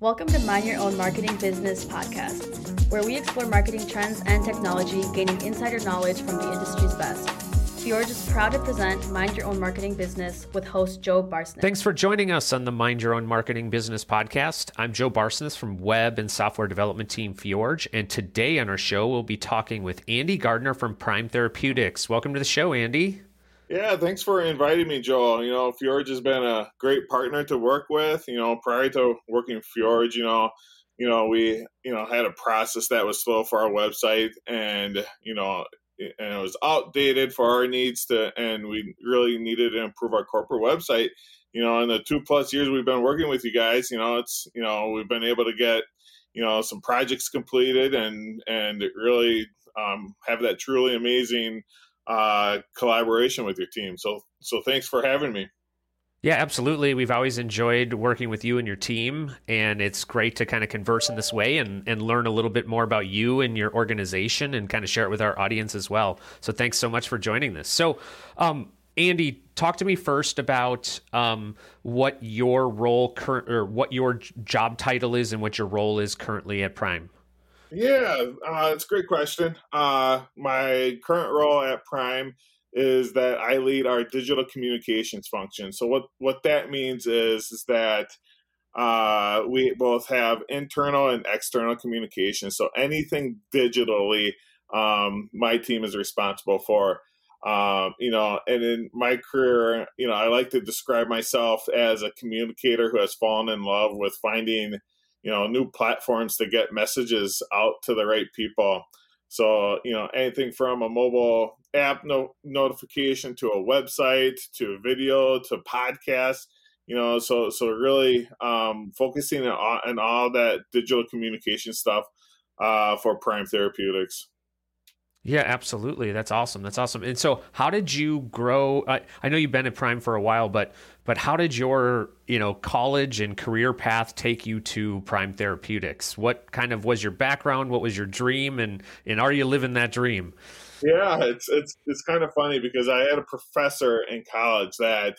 Welcome to Mind Your Own Marketing Business podcast, where we explore marketing trends and technology, gaining insider knowledge from the industry's best. Fjorge is proud to present Mind Your Own Marketing Business with host Joe Barsness. Thanks for joining us on the Mind Your Own Marketing Business podcast. I'm Joe Barsness from web and software development team Fjorge, and today on our show we'll be talking with Andy Gardner from Prime Therapeutics. Welcome to the show, Andy. Yeah, thanks for inviting me, Joe. You know, Fjorge has been a great partner to work with. You know, prior to working Fjorge, you know, you know, we, you know, had a process that was slow for our website and, you know, and it was outdated for our needs to and we really needed to improve our corporate website. You know, in the two plus years we've been working with you guys, you know, it's you know, we've been able to get, you know, some projects completed and and really um, have that truly amazing uh, collaboration with your team. So so thanks for having me. Yeah, absolutely. We've always enjoyed working with you and your team, and it's great to kind of converse in this way and, and learn a little bit more about you and your organization and kind of share it with our audience as well. So thanks so much for joining this. So, um, Andy, talk to me first about um, what your role current or what your job title is and what your role is currently at Prime. Yeah, uh, it's a great question. Uh, my current role at Prime is that I lead our digital communications function. So what what that means is is that uh, we both have internal and external communication. So anything digitally, um, my team is responsible for. Um, you know, and in my career, you know, I like to describe myself as a communicator who has fallen in love with finding you know new platforms to get messages out to the right people. So you know anything from a mobile app no- notification to a website to a video to podcast you know so so really um, focusing on, on all that digital communication stuff uh, for prime therapeutics yeah, absolutely. That's awesome. That's awesome. And so, how did you grow? I, I know you've been at Prime for a while, but but how did your you know college and career path take you to Prime Therapeutics? What kind of was your background? What was your dream? And and are you living that dream? Yeah, it's it's it's kind of funny because I had a professor in college that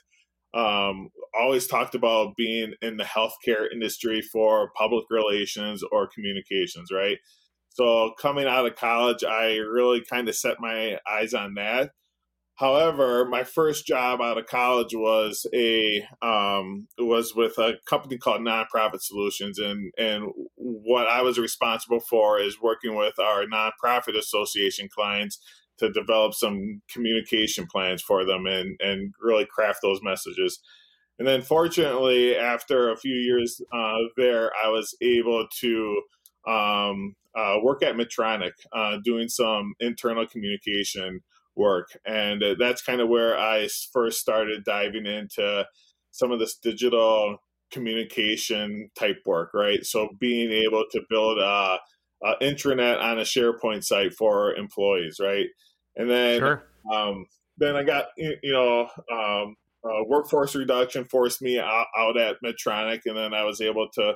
um, always talked about being in the healthcare industry for public relations or communications, right? So coming out of college, I really kind of set my eyes on that. However, my first job out of college was a um, was with a company called Nonprofit Solutions, and and what I was responsible for is working with our nonprofit association clients to develop some communication plans for them and and really craft those messages. And then, fortunately, after a few years uh, there, I was able to um, uh, work at Medtronic, uh, doing some internal communication work, and uh, that's kind of where I first started diving into some of this digital communication type work. Right, so being able to build a, a intranet on a SharePoint site for employees, right, and then sure. um, then I got you know. Um, uh, workforce reduction forced me out, out, at Medtronic, and then I was able to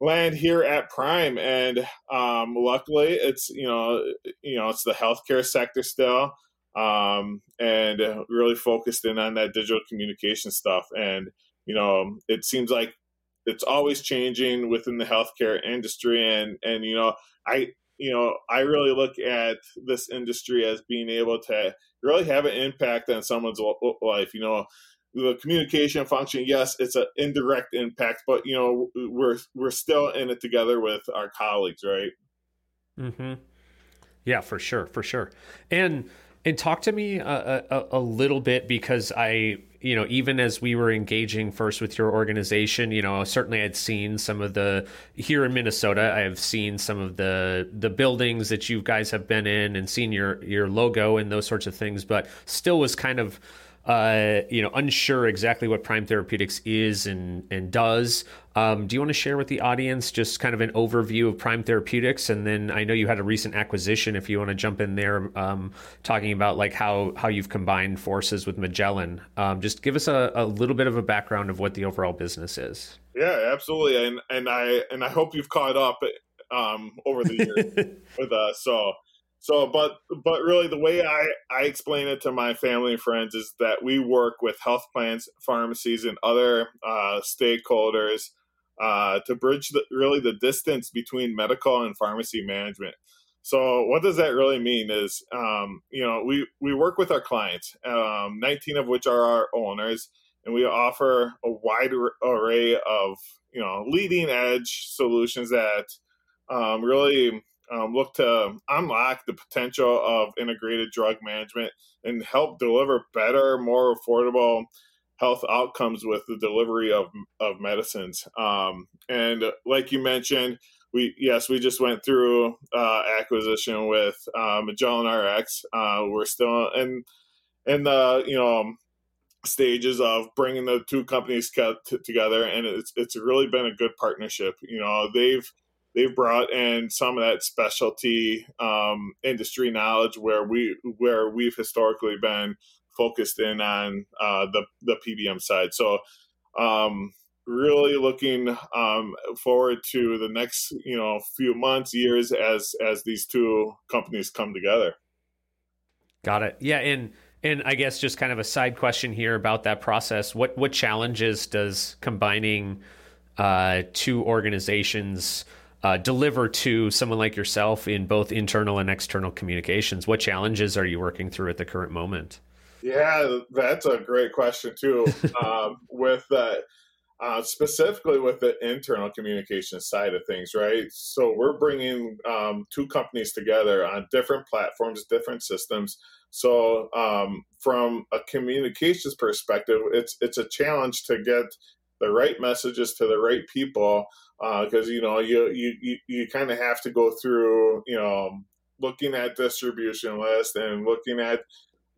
land here at Prime, and um, luckily, it's you know you know it's the healthcare sector still, um, and really focused in on that digital communication stuff. And you know, it seems like it's always changing within the healthcare industry, and and you know, I you know I really look at this industry as being able to really have an impact on someone's life. You know, the communication function yes it's an indirect impact but you know we're we're still in it together with our colleagues right? Mm-hmm. Yeah for sure for sure. And and talk to me a, a, a, little bit because i you know even as we were engaging first with your organization you know certainly i'd seen some of the here in minnesota i have seen some of the the buildings that you guys have been in and seen your your logo and those sorts of things but still was kind of uh, you know, unsure exactly what Prime Therapeutics is and and does. Um, do you want to share with the audience just kind of an overview of Prime Therapeutics, and then I know you had a recent acquisition. If you want to jump in there, um, talking about like how how you've combined forces with Magellan. Um, just give us a, a little bit of a background of what the overall business is. Yeah, absolutely, and and I and I hope you've caught up um, over the years with us. So so, but but really, the way I I explain it to my family and friends is that we work with health plans, pharmacies, and other uh, stakeholders uh, to bridge the, really the distance between medical and pharmacy management. So what does that really mean is, um, you know, we, we work with our clients, um, 19 of which are our owners, and we offer a wide array of, you know, leading edge solutions that um, really um, look to unlock the potential of integrated drug management and help deliver better, more affordable health outcomes with the delivery of, of medicines. Um, and like you mentioned, we yes, we just went through uh, acquisition with uh, Magellan RX. Uh, we're still in in the you know stages of bringing the two companies together, and it's it's really been a good partnership. You know, they've they've brought in some of that specialty um, industry knowledge where we where we've historically been focused in on uh, the the PBM side. So um, really looking um, forward to the next you know few months years as as these two companies come together. Got it. Yeah and and i guess just kind of a side question here about that process. What what challenges does combining uh, two organizations uh, deliver to someone like yourself in both internal and external communications what challenges are you working through at the current moment yeah that's a great question too um, with that uh, uh, specifically with the internal communication side of things, right? So we're bringing um, two companies together on different platforms, different systems. So um, from a communications perspective, it's it's a challenge to get the right messages to the right people because uh, you know you you you, you kind of have to go through you know looking at distribution list and looking at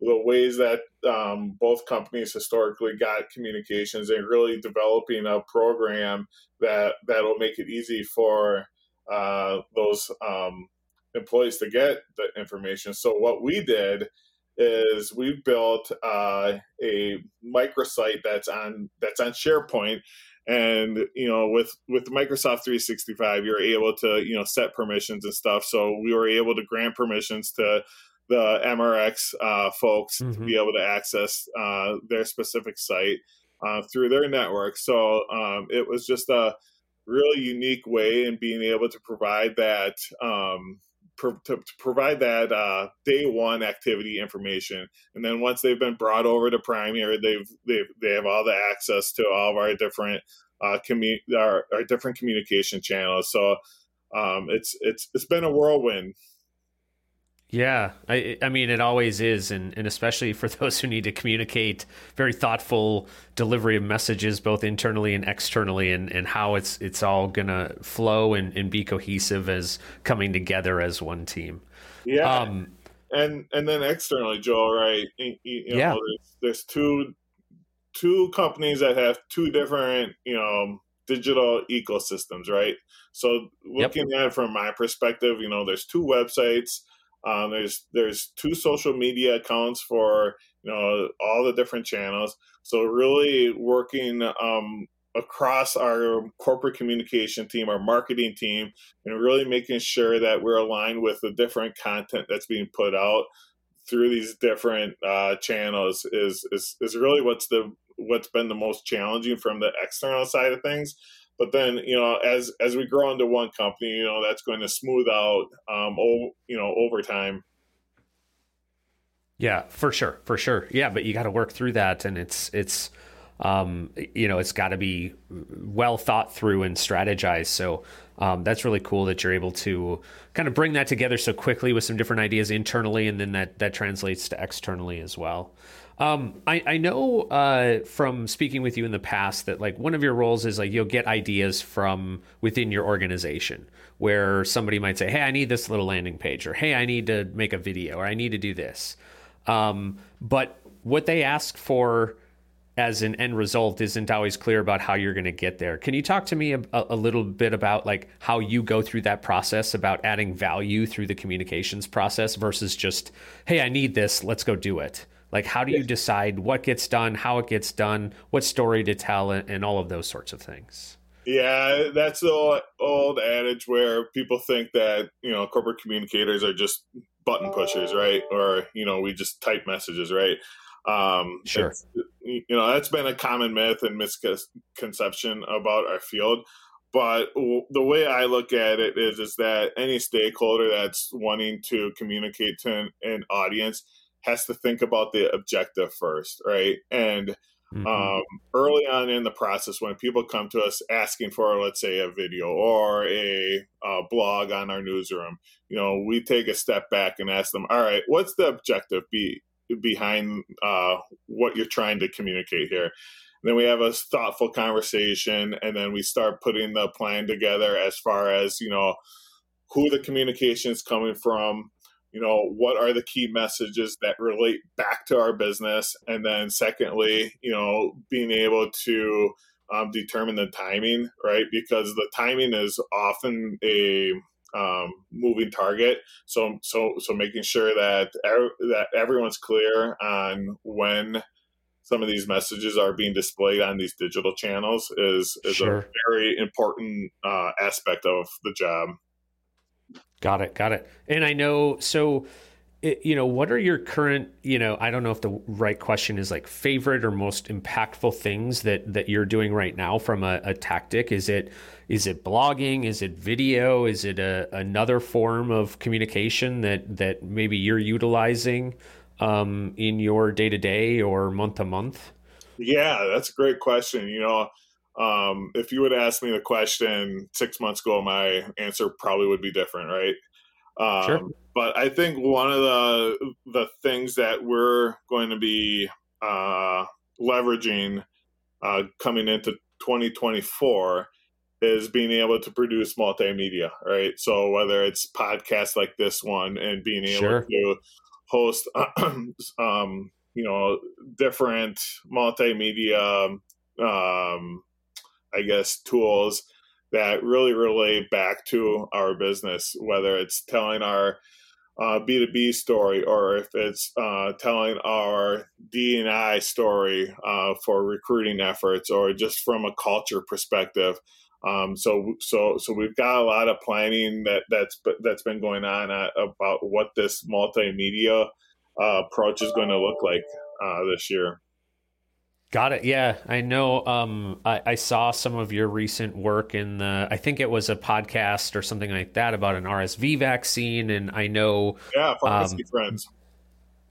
the ways that um, both companies historically got communications and really developing a program that that'll make it easy for uh, those um, employees to get the information. So what we did is we've built uh, a microsite that's on that's on SharePoint and you know with with microsoft 365 you're able to you know set permissions and stuff so we were able to grant permissions to the MRX uh, folks mm-hmm. to be able to access uh, their specific site uh, through their network. So um, it was just a really unique way in being able to provide that. Um, to, to, provide that uh, day one activity information, and then once they've been brought over to Primary, they've they've they have all the access to all of our different uh, commu- our, our different communication channels. So um, it's it's it's been a whirlwind yeah, I, I mean, it always is, and, and especially for those who need to communicate very thoughtful delivery of messages, both internally and externally, and, and how it's it's all gonna flow and, and be cohesive as coming together as one team. Yeah, um, and and then externally, Joe, right? You, you know, yeah, there's, there's two two companies that have two different, you know, digital ecosystems, right? So looking yep. at it from my perspective, you know, there's two websites um, there's there's two social media accounts for you know all the different channels. So really working um, across our corporate communication team, our marketing team, and really making sure that we're aligned with the different content that's being put out through these different uh, channels is, is is really what's the what's been the most challenging from the external side of things. But then, you know, as as we grow into one company, you know, that's going to smooth out, um, o- you know, over time. Yeah, for sure, for sure. Yeah, but you got to work through that, and it's it's um, you know, it's got to be well thought through and strategized. So um, that's really cool that you're able to kind of bring that together so quickly with some different ideas internally, and then that that translates to externally as well. Um, I, I know uh, from speaking with you in the past that like one of your roles is like you'll get ideas from within your organization where somebody might say, "Hey, I need this little landing page," or "Hey, I need to make a video," or "I need to do this." Um, but what they ask for as an end result isn't always clear about how you're going to get there. Can you talk to me a, a, little bit about like how you go through that process about adding value through the communications process versus just, "Hey, I need this, let's go do it." Like, how do you decide what gets done, how it gets done, what story to tell, and, and all of those sorts of things? Yeah, that's the old adage where people think that you know corporate communicators are just button pushers, right? Or you know we just type messages, right? Um, sure. You know that's been a common myth and misconception about our field. but the way I look at it is is that any stakeholder that's wanting to communicate to an, an audience has to think about the objective first, right? And Mm-hmm. Um, early on in the process, when people come to us asking for, let's say, a video or a, a blog on our newsroom, you know, we take a step back and ask them, all right, what's the objective be behind uh, what you're trying to communicate here? Then we have a thoughtful conversation, and then we start putting the plan together as far as you know who the communication is coming from, you know what are the key messages that relate back to our business? And then secondly you know being able to um, determine the timing right? Because the timing is often a um, moving target. So so so making sure that that everyone's clear on when some of these messages are being displayed on these digital channels is is sure. a very important uh, aspect of the job Got it. Got it. And I know, so, it, you know, what are your current, you know, I don't know if the right question is like favorite or most impactful things that, that you're doing right now from a, a tactic. Is it, is it blogging? Is it video? Is it a, another form of communication that, that maybe you're utilizing um, in your day to day or month to month? Yeah, that's a great question. You know, um, if you would ask me the question six months ago, my answer probably would be different, right? Um, sure. But I think one of the the things that we're going to be uh, leveraging uh, coming into 2024 is being able to produce multimedia, right? So whether it's podcasts like this one and being able sure. to host, um, you know, different multimedia um, I guess, tools that really relate back to our business, whether it's telling our uh, B2B story or if it's uh, telling our D&I story uh, for recruiting efforts or just from a culture perspective. Um, so, so, so we've got a lot of planning that that's that's been going on about what this multimedia uh, approach is going to look like uh, this year. Got it. Yeah, I know. Um, I, I, saw some of your recent work in the. I think it was a podcast or something like that about an RSV vaccine, and I know. Yeah, pharmacy um, friends.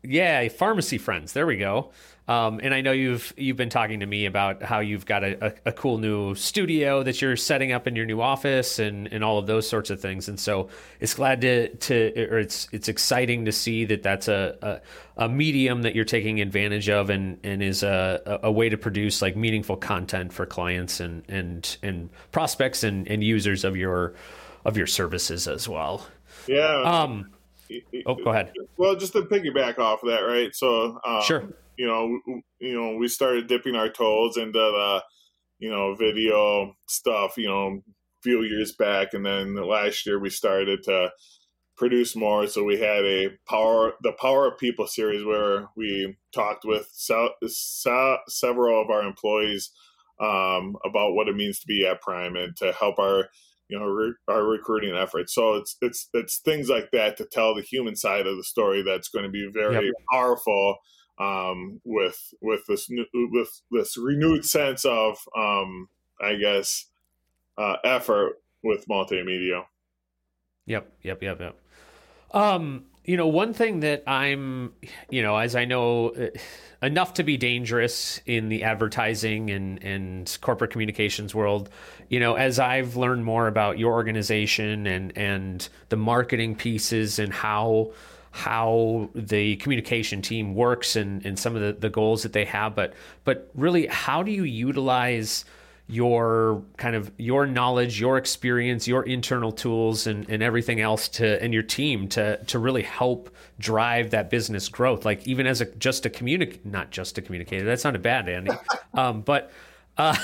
Yeah, pharmacy friends. There we go. Um, and I know you've you've been talking to me about how you've got a, a, a, cool new studio that you're setting up in your new office and, and all of those sorts of things. And so it's glad to to or it's it's exciting to see that that's a, a, a medium that you're taking advantage of and and is a, a way to produce like meaningful content for clients and and and prospects and, and users of your of your services as well. Yeah. Um. Oh, go ahead. Well, just to piggyback off of that, right? So, um, sure you know, you know, we started dipping our toes into the, you know, video stuff, you know, a few years back, and then last year we started to produce more. So we had a power, the Power of People series, where we talked with se- se- several of our employees um, about what it means to be at Prime and to help our you know re- our recruiting efforts. So it's it's it's things like that to tell the human side of the story that's going to be very yep. powerful um, with with this with this renewed sense of um, I guess uh, effort with multimedia. Yep, yep, yep, yep. Um, you know, one thing that I'm, you know, as I know uh, enough to be dangerous in the advertising and and corporate communications world, you know, as I've learned more about your organization and and the marketing pieces and how how the communication team works and, and some of the, the goals that they have, but but really how do you utilize your kind of your knowledge, your experience, your internal tools and, and everything else to and your team to to really help drive that business growth. Like even as a just a communicate not just a communicator, that's not a bad, Andy. um, but uh,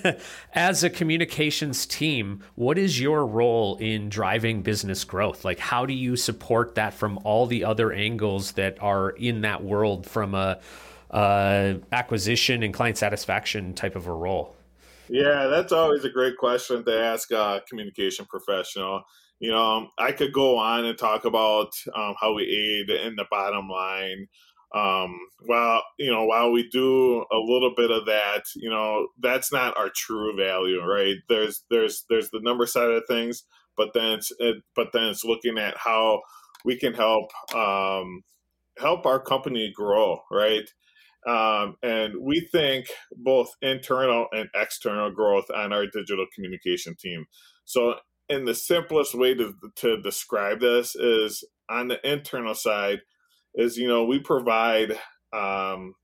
as a communications team, what is your role in driving business growth? Like, how do you support that from all the other angles that are in that world from a uh, acquisition and client satisfaction type of a role? Yeah, that's always a great question to ask a communication professional. You know, I could go on and talk about um, how we aid in the bottom line um, while you know while we do a little bit of that you know that's not our true value right? There's there's there's the number side of things but then it's it, but then it's looking at how we can help um, help our company grow right? Um, and we think both internal and external growth on our digital communication team. So in the simplest way to, to describe this is on the internal side is you know we provide um,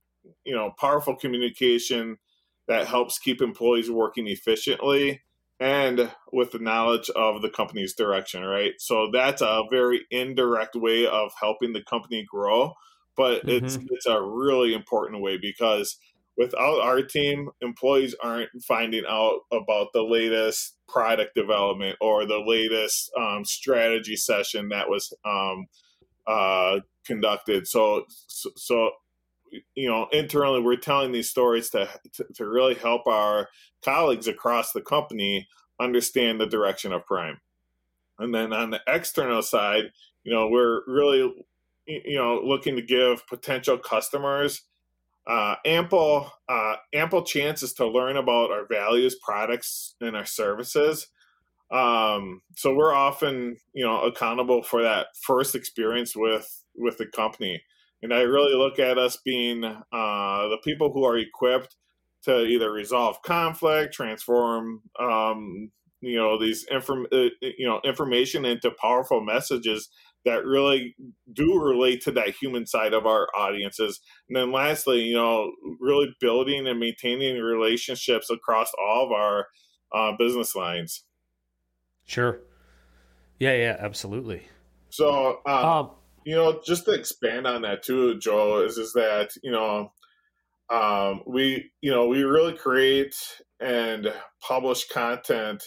you know powerful communication that helps keep employees working efficiently and with the knowledge of the company's direction right so that's a very indirect way of helping the company grow but mm-hmm. it's it's a really important way because without our team employees aren't finding out about the latest product development or the latest um, strategy session that was um, uh, conducted. So, so, so, you know, internally, we're telling these stories to, to, to really help our colleagues across the company understand the direction of Prime. And then on the external side, you know, we're really, you know, looking to give potential customers uh, ample uh, ample chances to learn about our values, products, and our services um, so we're often, you know, accountable for that first experience with with the company, and I really look at us being uh, the people who are equipped to either resolve conflict, transform, um, you know, these inform, uh, you know, information into powerful messages that really do relate to that human side of our audiences. And then lastly, you know, really building and maintaining relationships across all of our uh, business lines. Sure. Yeah, yeah, absolutely. So, um, um, you know, just to expand on that too, Joe, is is that you know, um, we you know we really create and publish content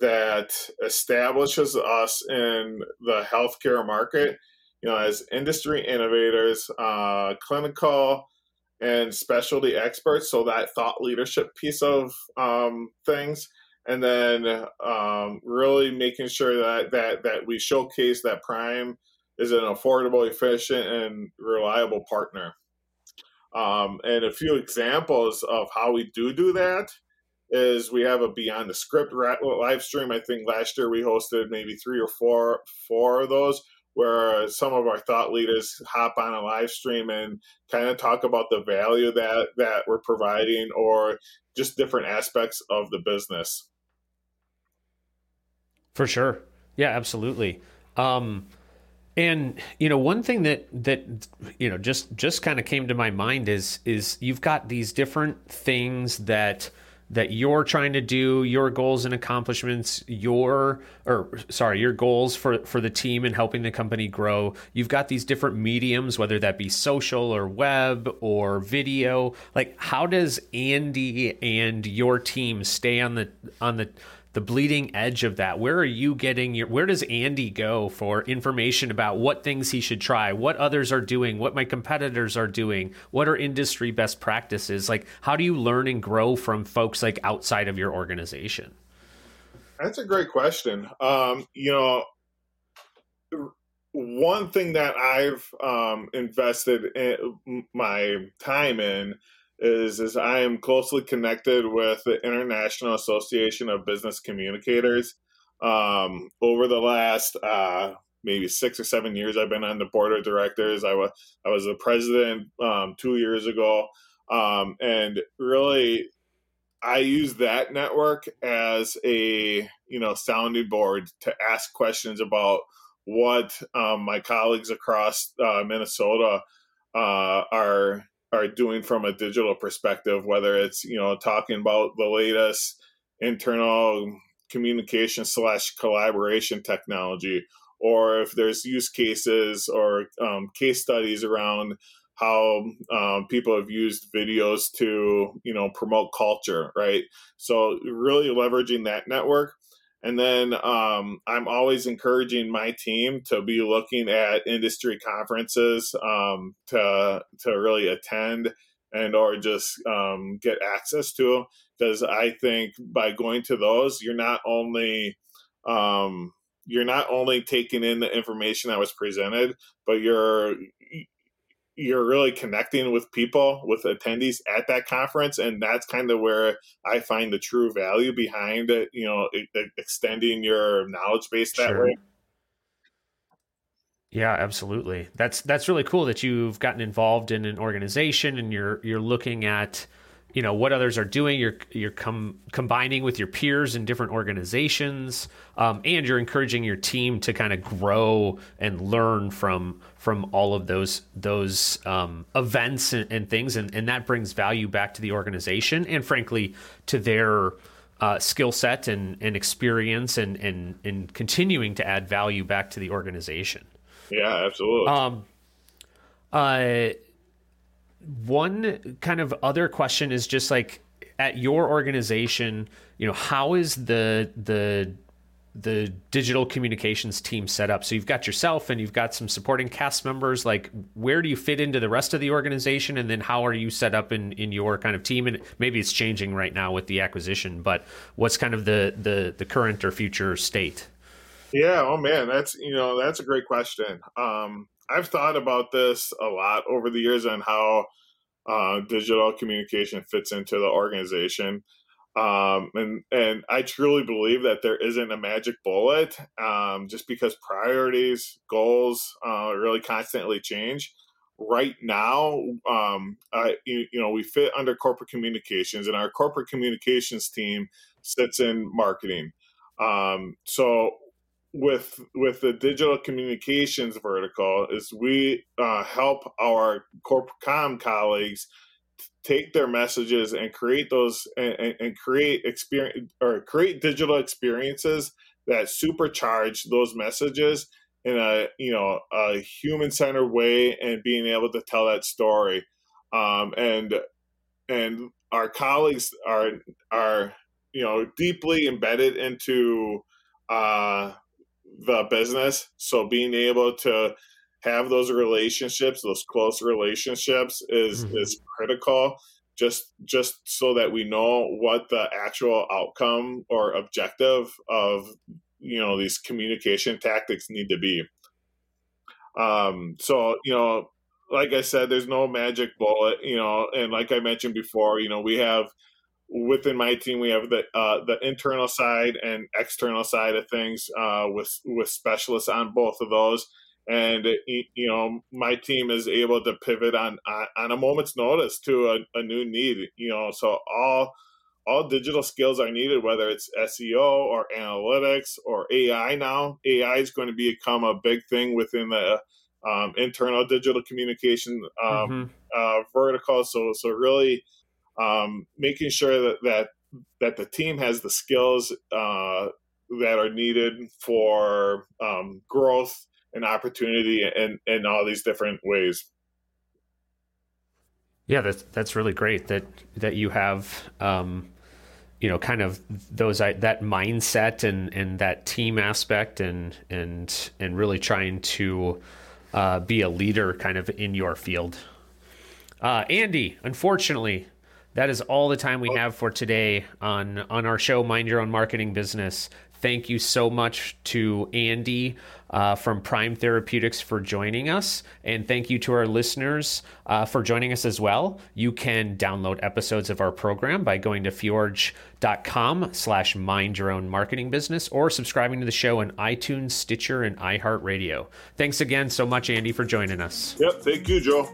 that establishes us in the healthcare market. You know, as industry innovators, uh, clinical and specialty experts. So that thought leadership piece of um, things and then um, really making sure that that that we showcase that Prime is an affordable, efficient, and reliable partner. Um, and a few examples of how we do do that is we have a Beyond the Script live stream. I think last year we hosted maybe three or four four of those where some of our thought leaders hop on a live stream and kind of talk about the value that that we're providing or just different aspects of the business. For sure. Yeah, absolutely. Um, and you know, one thing that that you know just just kind of came to my mind is is you've got these different things that that you're trying to do, your goals and accomplishments, your or sorry, your goals for for the team and helping the company grow. You've got these different mediums, whether that be social or web or video. Like, how does Andy and your team stay on the on the the bleeding edge of that. Where are you getting your where does andy go for information about what things he should try what others are doing what my competitors are doing what are industry best practices? Like how do you learn and grow from folks like outside of your organization? That's a great question. Um, you know one thing that i've um, invested in, my time in is is I am closely connected with the International Association of Business Communicators. Um, over the last uh, maybe six or seven years, I've been on the board of directors. I was I was the president um, two years ago, um, and really, I use that network as a you know sounding board to ask questions about what um, my colleagues across uh, Minnesota uh, are are doing from a digital perspective, whether it's you know talking about the latest internal communication slash collaboration technology, or if there's use cases or um, case studies around how um, people have used videos to you know promote culture, right? So really leveraging that network and then um, I'm always encouraging my team to be looking at industry conferences um, to to really attend and or just um, get access to because I think by going to those, you're not only um, you're not only taking in the information that was presented, but you're you're really connecting with people, with attendees at that conference, and that's kind of where I find the true value behind it. You know, extending your knowledge base that sure. way. Yeah, absolutely. That's that's really cool that you've gotten involved in an organization and you're you're looking at you know what others are doing. You're you're com- combining with your peers in different organizations, um, and you're encouraging your team to kind of grow and learn from from all of those those um, events and, and things, and, and that brings value back to the organization and frankly to their uh, skill set and, and experience and, and and continuing to add value back to the organization. Yeah, absolutely. Um, uh, one kind of other question is just like at your organization, you know, how is the the the digital communications team set up? So you've got yourself and you've got some supporting cast members. Like, where do you fit into the rest of the organization? And then how are you set up in in your kind of team? And maybe it's changing right now with the acquisition, but what's kind of the the the current or future state? Yeah. Oh man, that's you know that's a great question. Um, I've thought about this a lot over the years on how uh, digital communication fits into the organization. Um, and and I truly believe that there isn't a magic bullet, um, just because priorities, goals, uh, really constantly change. Right now, um, I you, you know we fit under corporate communications, and our corporate communications team sits in marketing. Um, so with with the digital communications vertical is we uh, help our corporate com colleagues take their messages and create those and, and, create experience or create digital experiences that supercharge those messages in a you know a human centered way and being able to tell that story. Um, and and our colleagues are are you know deeply embedded into uh, the business. So being able to have those relationships, those close relationships is mm-hmm. is critical just just so that we know what the actual outcome or objective of you know these communication tactics need to be um so you know like i said there's no magic bullet you know and like i mentioned before you know we have within my team we have the uh, the internal side and external side of things uh, with with specialists on both of those. And you know my team is able to pivot on on a moment's notice to a, a new need you know so all all digital skills are needed whether it's seo or analytics or ai now. Ai is going to become a big thing within the um, internal digital communication um, mm-hmm. uh, vertical. So so really um, making sure that, that that the team has the skills uh, that are needed for um, growth and opportunity in, in all these different ways. Yeah, that's that's really great that that you have um, you know kind of those that mindset and and that team aspect and and and really trying to uh, be a leader kind of in your field. Uh, Andy, unfortunately, that is all the time we have for today on on our show mind your own marketing business. Thank you so much to andy uh, from prime therapeutics for joining us. And thank you to our listeners uh, for joining us as well. You can download episodes of our program by going to fjorge.com slash mind your own marketing business or subscribing to the show on itunes stitcher and iheartradio. Thanks again so much andy for joining us. Yep thank you joe